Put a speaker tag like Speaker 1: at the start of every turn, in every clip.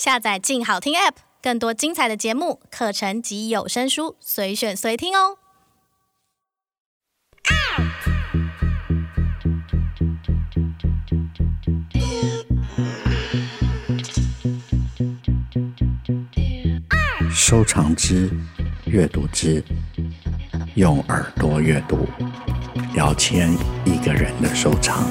Speaker 1: 下载“静好听 ”App，更多精彩的节目、课程及有声书，随选随听哦。
Speaker 2: 收藏之，阅读之，用耳朵阅读，聊天一个人的收藏。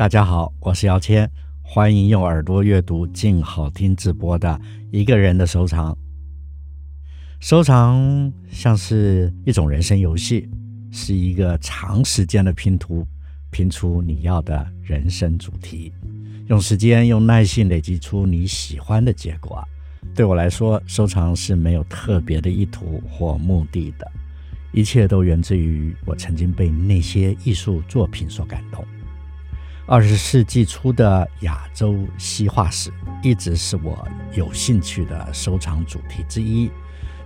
Speaker 2: 大家好，我是姚谦，欢迎用耳朵阅读静好听直播的一个人的收藏。收藏像是一种人生游戏，是一个长时间的拼图，拼出你要的人生主题，用时间、用耐心累积出你喜欢的结果。对我来说，收藏是没有特别的意图或目的的，一切都源自于我曾经被那些艺术作品所感动。二十世纪初的亚洲西画史一直是我有兴趣的收藏主题之一。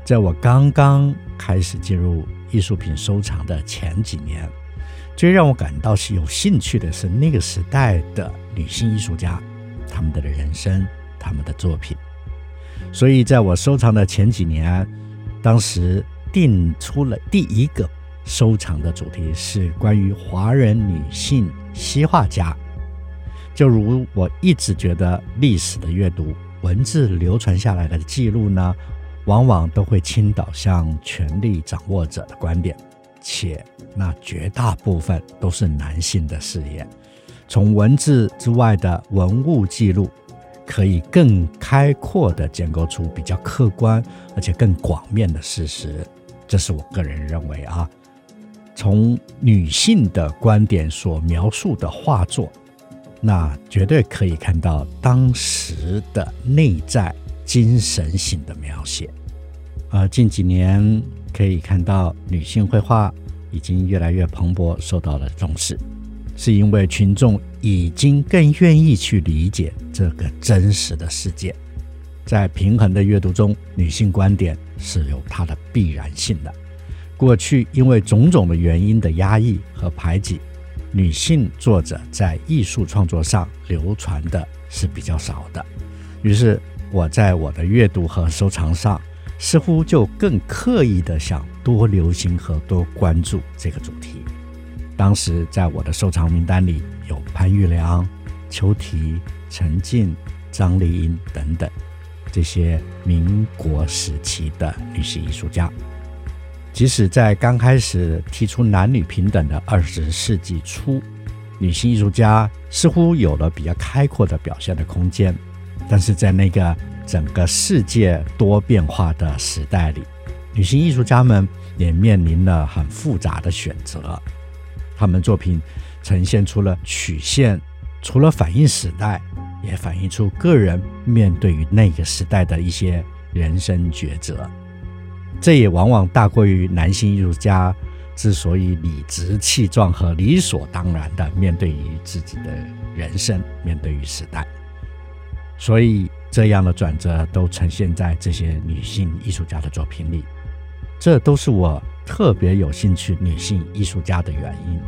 Speaker 2: 在我刚刚开始进入艺术品收藏的前几年，最让我感到是有兴趣的是那个时代的女性艺术家，她们的人生，她们的作品。所以，在我收藏的前几年，当时定出了第一个收藏的主题是关于华人女性。西画家，就如我一直觉得，历史的阅读、文字流传下来的记录呢，往往都会倾倒向权力掌握者的观点，且那绝大部分都是男性的视野。从文字之外的文物记录，可以更开阔地建构出比较客观而且更广面的事实。这是我个人认为啊。从女性的观点所描述的画作，那绝对可以看到当时的内在精神性的描写。而近几年可以看到，女性绘画已经越来越蓬勃，受到了重视，是因为群众已经更愿意去理解这个真实的世界。在平衡的阅读中，女性观点是有它的必然性的。过去因为种种的原因的压抑和排挤，女性作者在艺术创作上流传的是比较少的。于是我在我的阅读和收藏上，似乎就更刻意的想多留心和多关注这个主题。当时在我的收藏名单里有潘玉良、邱提、陈静、张丽英等等这些民国时期的女性艺术家。即使在刚开始提出男女平等的二十世纪初，女性艺术家似乎有了比较开阔的表现的空间，但是在那个整个世界多变化的时代里，女性艺术家们也面临了很复杂的选择。她们作品呈现出了曲线，除了反映时代，也反映出个人面对于那个时代的一些人生抉择。这也往往大过于男性艺术家之所以理直气壮和理所当然地面对于自己的人生，面对于时代。所以，这样的转折都呈现在这些女性艺术家的作品里。这都是我特别有兴趣女性艺术家的原因。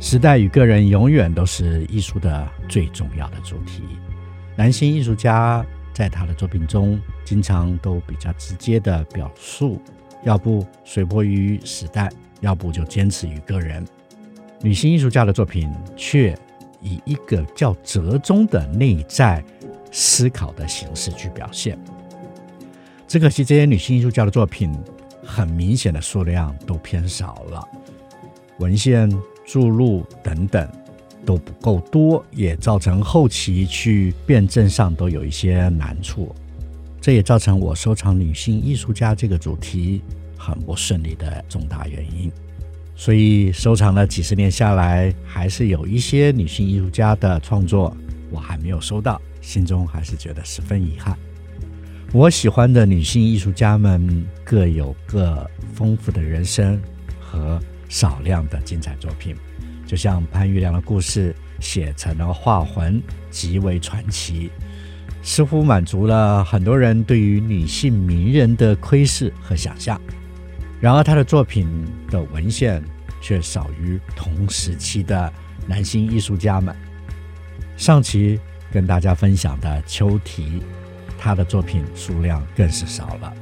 Speaker 2: 时代与个人永远都是艺术的最重要的主题。男性艺术家。在他的作品中，经常都比较直接的表述，要不随波于时代，要不就坚持于个人。女性艺术家的作品却以一个较折中的内在思考的形式去表现。只可惜这些女性艺术家的作品，很明显的数量都偏少了，文献著录等等。都不够多，也造成后期去辩证上都有一些难处，这也造成我收藏女性艺术家这个主题很不顺利的重大原因。所以收藏了几十年下来，还是有一些女性艺术家的创作我还没有收到，心中还是觉得十分遗憾。我喜欢的女性艺术家们各有各丰富的人生和少量的精彩作品。就像潘玉良的故事写成了画魂，极为传奇，似乎满足了很多人对于女性名人的窥视和想象。然而，他的作品的文献却少于同时期的男性艺术家们。上期跟大家分享的秋题，他的作品数量更是少了，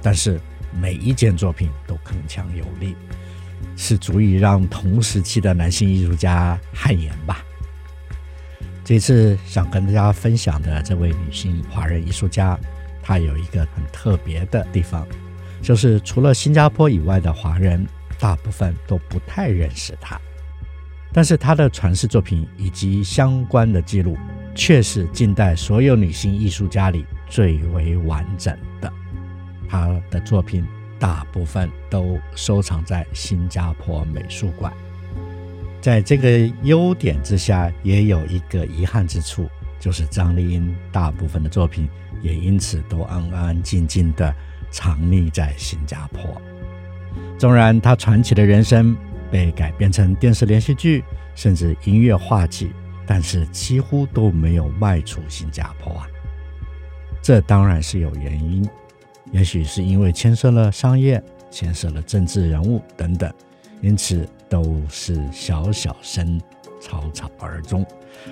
Speaker 2: 但是每一件作品都铿锵有力，是足以让同时期的男性艺术家汗颜吧。这次想跟大家分享的这位女性华人艺术家，她有一个很特别的地方，就是除了新加坡以外的华人，大部分都不太认识她。但是她的传世作品以及相关的记录，却是近代所有女性艺术家里最为完整的。她的作品大部分都收藏在新加坡美术馆。在这个优点之下，也有一个遗憾之处，就是张丽英大部分的作品也因此都安安静静的藏匿在新加坡。纵然她传奇的人生，被改编成电视连续剧，甚至音乐话剧，但是几乎都没有迈出新加坡啊。这当然是有原因，也许是因为牵涉了商业、牵涉了政治人物等等，因此都是小小声、草草而终。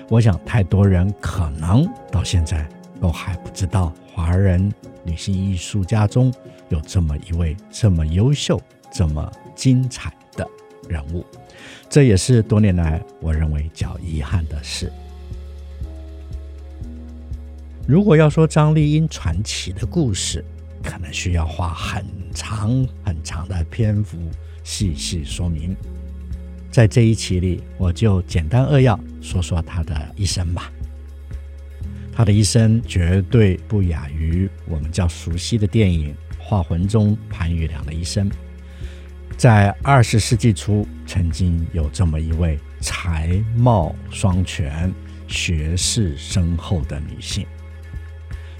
Speaker 2: 我想，太多人可能到现在都还不知道，华人女性艺术家中有这么一位这么优秀、这么精彩的人物，这也是多年来我认为较遗憾的事。如果要说张丽英传奇的故事，可能需要花很长很长的篇幅细细说明。在这一期里，我就简单扼要说说她的一生吧。她的一生绝对不亚于我们较熟悉的电影《画魂》中潘玉良的一生。在二十世纪初，曾经有这么一位才貌双全、学识深厚的女性。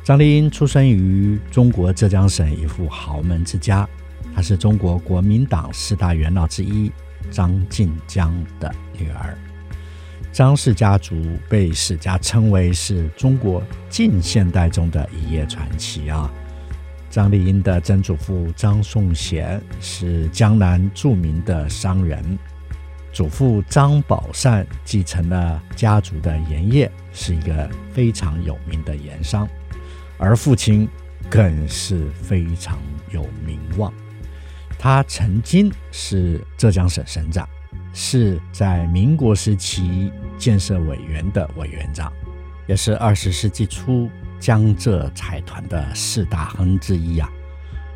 Speaker 2: 张丽英出生于中国浙江省一户豪门之家，她是中国国民党四大元老之一张静江的女儿。张氏家族被史家称为是中国近现代中的一叶传奇啊。张丽英的曾祖父张颂贤是江南著名的商人，祖父张宝善继承了家族的盐业，是一个非常有名的盐商，而父亲更是非常有名望。他曾经是浙江省省长，是在民国时期建设委员的委员长，也是二十世纪初。江浙财团的四大亨之一啊，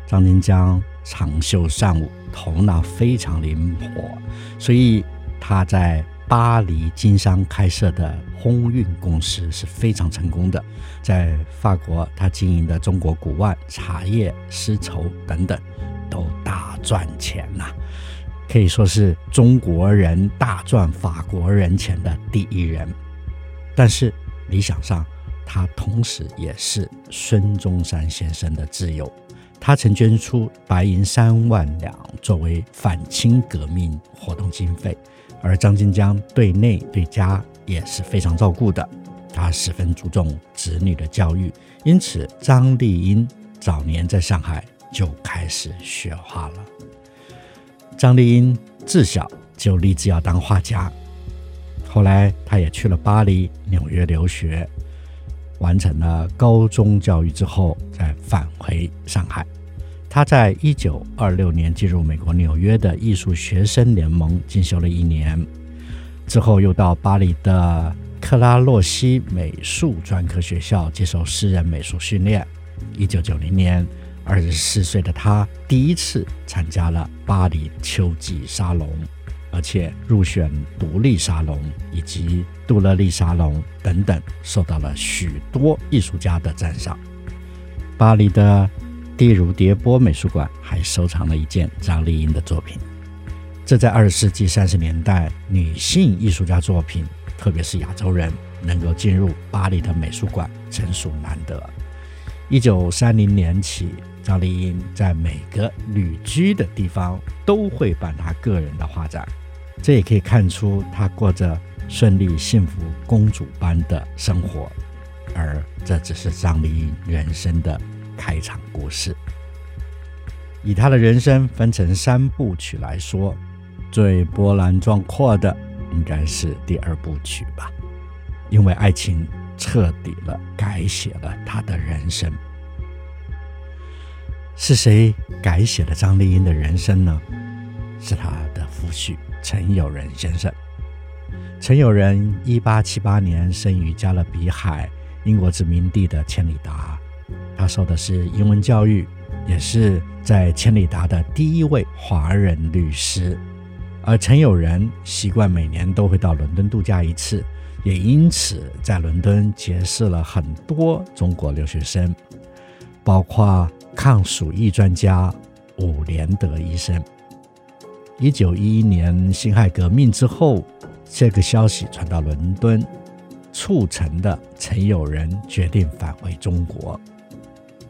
Speaker 2: 张静江长袖善舞，头脑非常灵活，所以他在巴黎经商开设的烘运公司是非常成功的。在法国，他经营的中国古玩、茶叶、丝绸等等都大赚钱呐、可以说是中国人大赚法国人钱的第一人。但是理想上，他同时也是孙中山先生的挚友，他曾捐出白银三万两作为反清革命活动经费，而张静江对内对家也是非常照顾的，他十分注重子女的教育，因此张丽英早年在上海就开始学画了。张丽英自小就立志要当画家，后来他也去了巴黎、纽约留学。完成了高中教育之后，再返回上海。他在一九二六年进入美国纽约的艺术学生联盟进修了一年，之后又到巴黎的克拉洛西美术专科学校接受私人美术训练。一九九零年，二十四岁的他第一次参加了巴黎秋季沙龙。而且入选独立沙龙以及杜乐丽沙龙等等，受到了许多艺术家的赞赏。巴黎的例如，叠波美术馆还收藏了一件张丽英的作品。这在二十世纪三十年代，女性艺术家作品，特别是亚洲人能够进入巴黎的美术馆，实属难得。一九三零年起，张丽英在每个旅居的地方都会办她个人的画展。这也可以看出，她过着顺利、幸福、公主般的生活，而这只是张丽英人生的开场故事。以他的人生分成三部曲来说，最波澜壮阔的应该是第二部曲吧，因为爱情彻底了改写了他的人生。是谁改写了张丽英的人生呢？是他的夫婿陈友仁先生。陈友仁一八七八年生于加勒比海英国殖民地的千里达，他受的是英文教育，也是在千里达的第一位华人律师。而陈友仁习惯每年都会到伦敦度假一次，也因此在伦敦结识了很多中国留学生，包括抗鼠疫专家伍连德医生。一九一一年辛亥革命之后，这个消息传到伦敦，促成的陈友仁决定返回中国。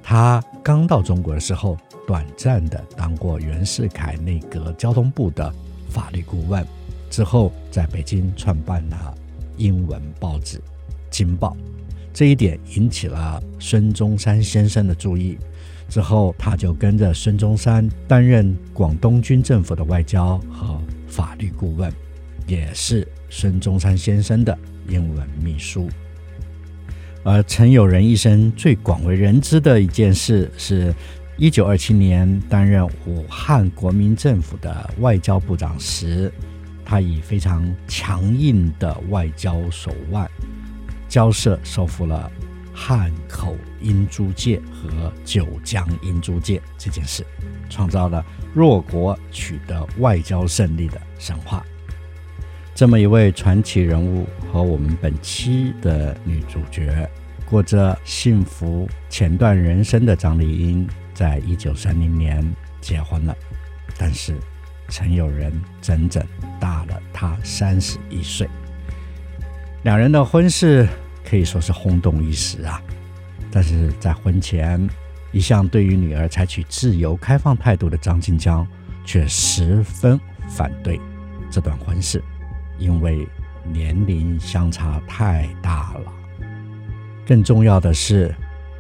Speaker 2: 他刚到中国的时候，短暂的当过袁世凯内阁交通部的法律顾问，之后在北京创办了英文报纸《京报》，这一点引起了孙中山先生的注意。之后，他就跟着孙中山担任广东军政府的外交和法律顾问，也是孙中山先生的英文秘书。而陈友仁一生最广为人知的一件事是，一九二七年担任武汉国民政府的外交部长时，他以非常强硬的外交手腕，交涉收复了。汉口英租界和九江英租界这件事，创造了弱国取得外交胜利的神话。这么一位传奇人物和我们本期的女主角过着幸福前段人生的张丽英，在一九三零年结婚了，但是陈友仁整整大了她三十一岁。两人的婚事。可以说是轰动一时啊，但是在婚前，一向对于女儿采取自由开放态度的张静江却十分反对这段婚事，因为年龄相差太大了。更重要的是，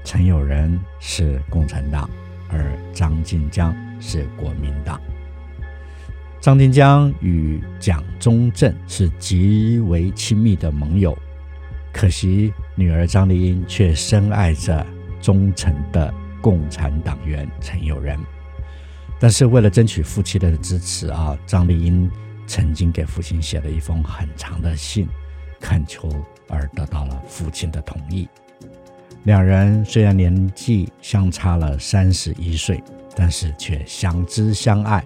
Speaker 2: 陈友仁是共产党，而张静江是国民党。张静江与蒋中正是极为亲密的盟友。可惜，女儿张丽英却深爱着忠诚的共产党员陈友仁。但是，为了争取夫妻的支持啊，张丽英曾经给父亲写了一封很长的信，恳求而得到了父亲的同意。两人虽然年纪相差了三十一岁，但是却相知相爱。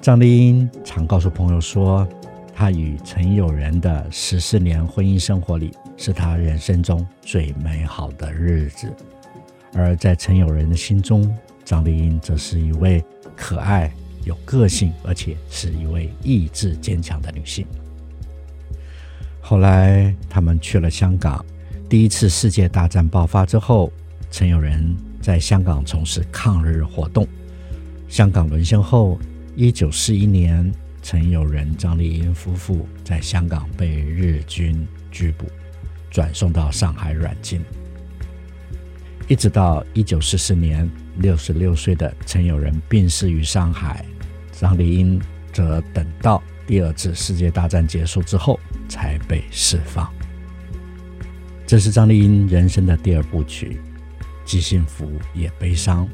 Speaker 2: 张丽英常告诉朋友说，她与陈友仁的十四年婚姻生活里，是他人生中最美好的日子，而在陈友仁的心中，张丽英则是一位可爱、有个性，而且是一位意志坚强的女性。后来，他们去了香港。第一次世界大战爆发之后，陈友仁在香港从事抗日活动。香港沦陷后，一九四一年，陈友仁、张丽英夫妇在香港被日军拘捕。转送到上海软禁，一直到一九四四年，六十六岁的陈友仁病逝于上海，张丽英则等到第二次世界大战结束之后才被释放。这是张丽英人生的第二部曲，既幸福也悲伤。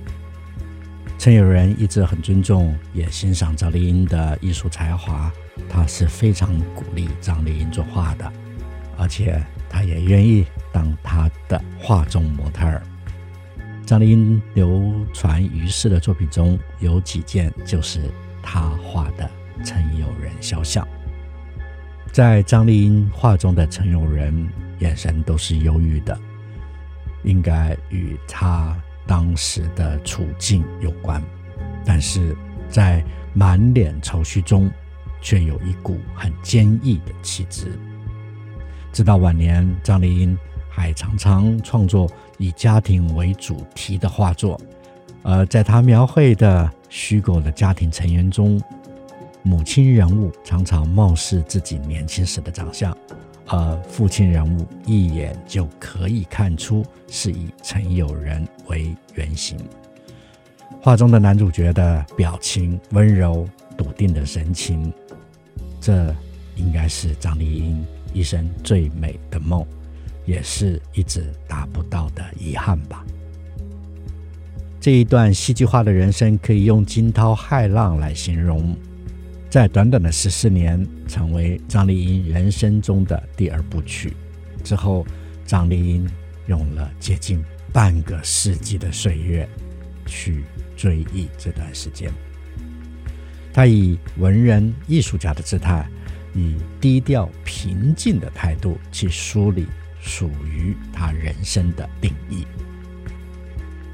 Speaker 2: 陈友仁一直很尊重也欣赏张丽英的艺术才华，他是非常鼓励张丽英作画的，而且。他也愿意当她的画中模特儿。张丽英流传于世的作品中有几件就是他画的陈友仁肖像。在张丽英画中的陈友仁眼神都是忧郁的，应该与他当时的处境有关。但是在满脸愁绪中，却有一股很坚毅的气质。直到晚年，张丽英还常常创作以家庭为主题的画作，而在他描绘的虚构的家庭成员中，母亲人物常常貌似自己年轻时的长相，而父亲人物一眼就可以看出是以陈友仁为原型。画中的男主角的表情温柔笃定的神情，这应该是张丽英一生最美的梦，也是一直达不到的遗憾吧。这一段戏剧化的人生可以用惊涛骇浪来形容，在短短的十四年，成为张丽英人生中的第二部曲。之后，张丽英用了接近半个世纪的岁月去追忆这段时间。她以文人艺术家的姿态，以低调平静的态度去梳理属于他人生的定义。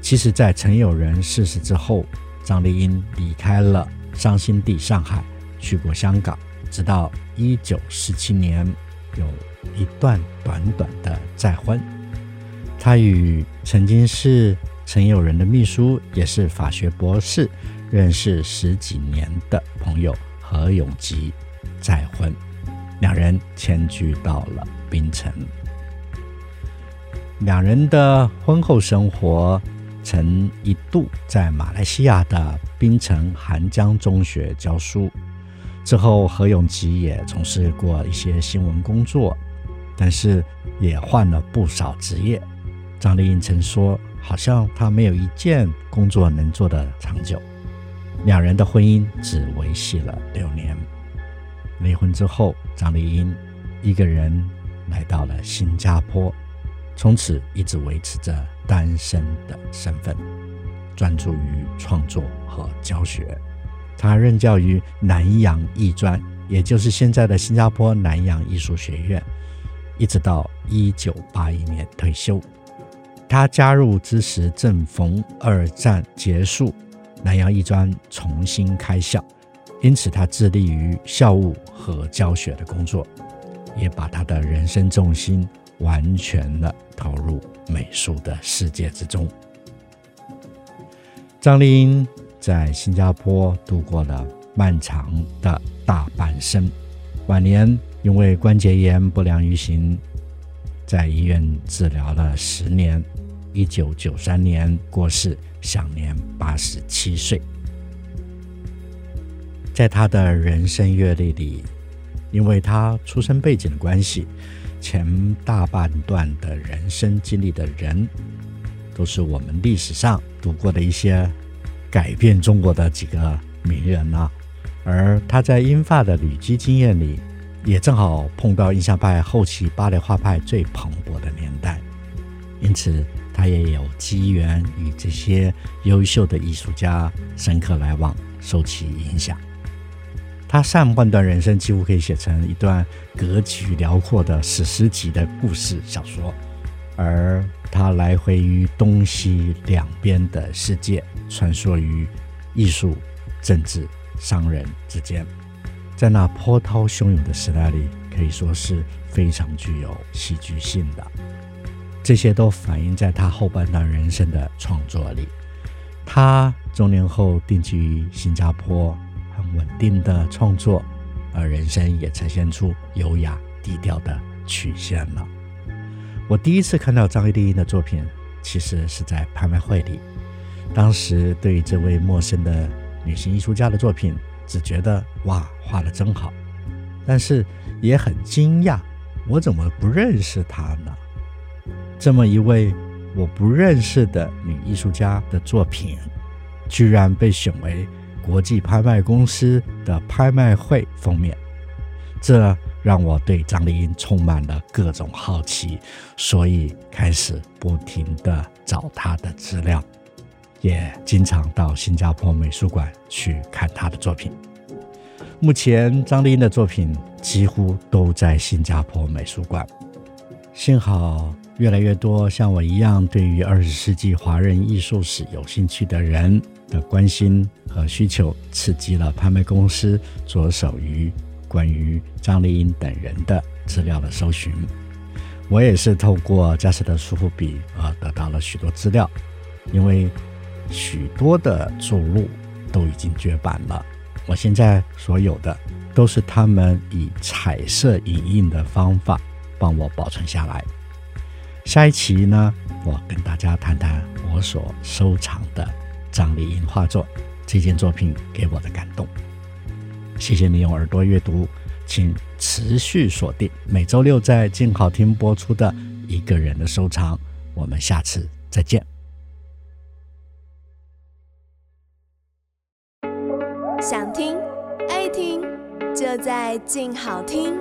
Speaker 2: 其实，在陈友仁逝世之后，张丽英离开了伤心地上海，去过香港，直到一九四七年有一段短短的再婚。她与曾经是陈友仁的秘书，也是法学博士，认识十几年的朋友何永吉再婚，两人迁居到了槟城。两人的婚后生活。曾一度在马来西亚的槟城韩江中学教书，之后何永吉也从事过一些新闻工作，但是也换了不少职业。张丽英曾说：“好像他没有一件工作能做得长久。”两人的婚姻只维系了六年。离婚之后，张丽英一个人来到了新加坡。从此一直维持着单身的身份，专注于创作和教学。他任教于南洋艺专，也就是现在的新加坡南洋艺术学院，一直到一九八一年退休。他加入之时正逢二战结束，南洋艺专重新开校，因此他致力于校务和教学的工作，也把他的人生重心。完全的投入美术的世界之中。张丽英在新加坡度过了漫长的大半生，晚年因为关节炎不良于行，在医院治疗了十年，一九九三年过世，享年八十七岁。在他的人生阅历里，因为他出生背景的关系。前大半段的人生经历的人，都是我们历史上读过的一些改变中国的几个名人啊。而他在英法的旅居经验里，也正好碰到印象派后期芭蕾画派最蓬勃的年代，因此他也有机缘与这些优秀的艺术家深刻来往，受其影响。他上半段人生几乎可以写成一段格局辽阔的史诗级的故事小说，而他来回于东西两边的世界，穿梭于艺术、政治、商人之间，在那波涛汹涌的时代里，可以说是非常具有戏剧性的。这些都反映在他后半段人生的创作里。他中年后定居于新加坡。很稳定的创作，而人生也呈现出优雅低调的曲线了。我第一次看到张丽英的作品，其实是在拍卖会里。当时对于这位陌生的女性艺术家的作品，只觉得哇，画得真好，但是也很惊讶，我怎么不认识她呢？这么一位我不认识的女艺术家的作品，居然被选为。国际拍卖公司的拍卖会封面，这让我对张丽英充满了各种好奇，所以开始不停地找她的资料，也经常到新加坡美术馆去看她的作品。目前，张丽英的作品几乎都在新加坡美术馆。幸好，越来越多像我一样对于二十世纪华人艺术史有兴趣的人的关心和需求，刺激了拍卖公司着手于关于张丽英等人的资料的搜寻。我也是透过佳士得苏富比而得到了许多资料，因为许多的著录都已经绝版了。我现在所有的都是他们以彩色影印的方法帮我保存下来。下一期呢，我跟大家谈谈我所收藏的。张李莹画作这件作品给我的感动。谢谢你用耳朵阅读，请持续锁定每周六在静好听播出的《一个人的收藏》，我们下次再见。
Speaker 3: 想听爱听，就在静好听。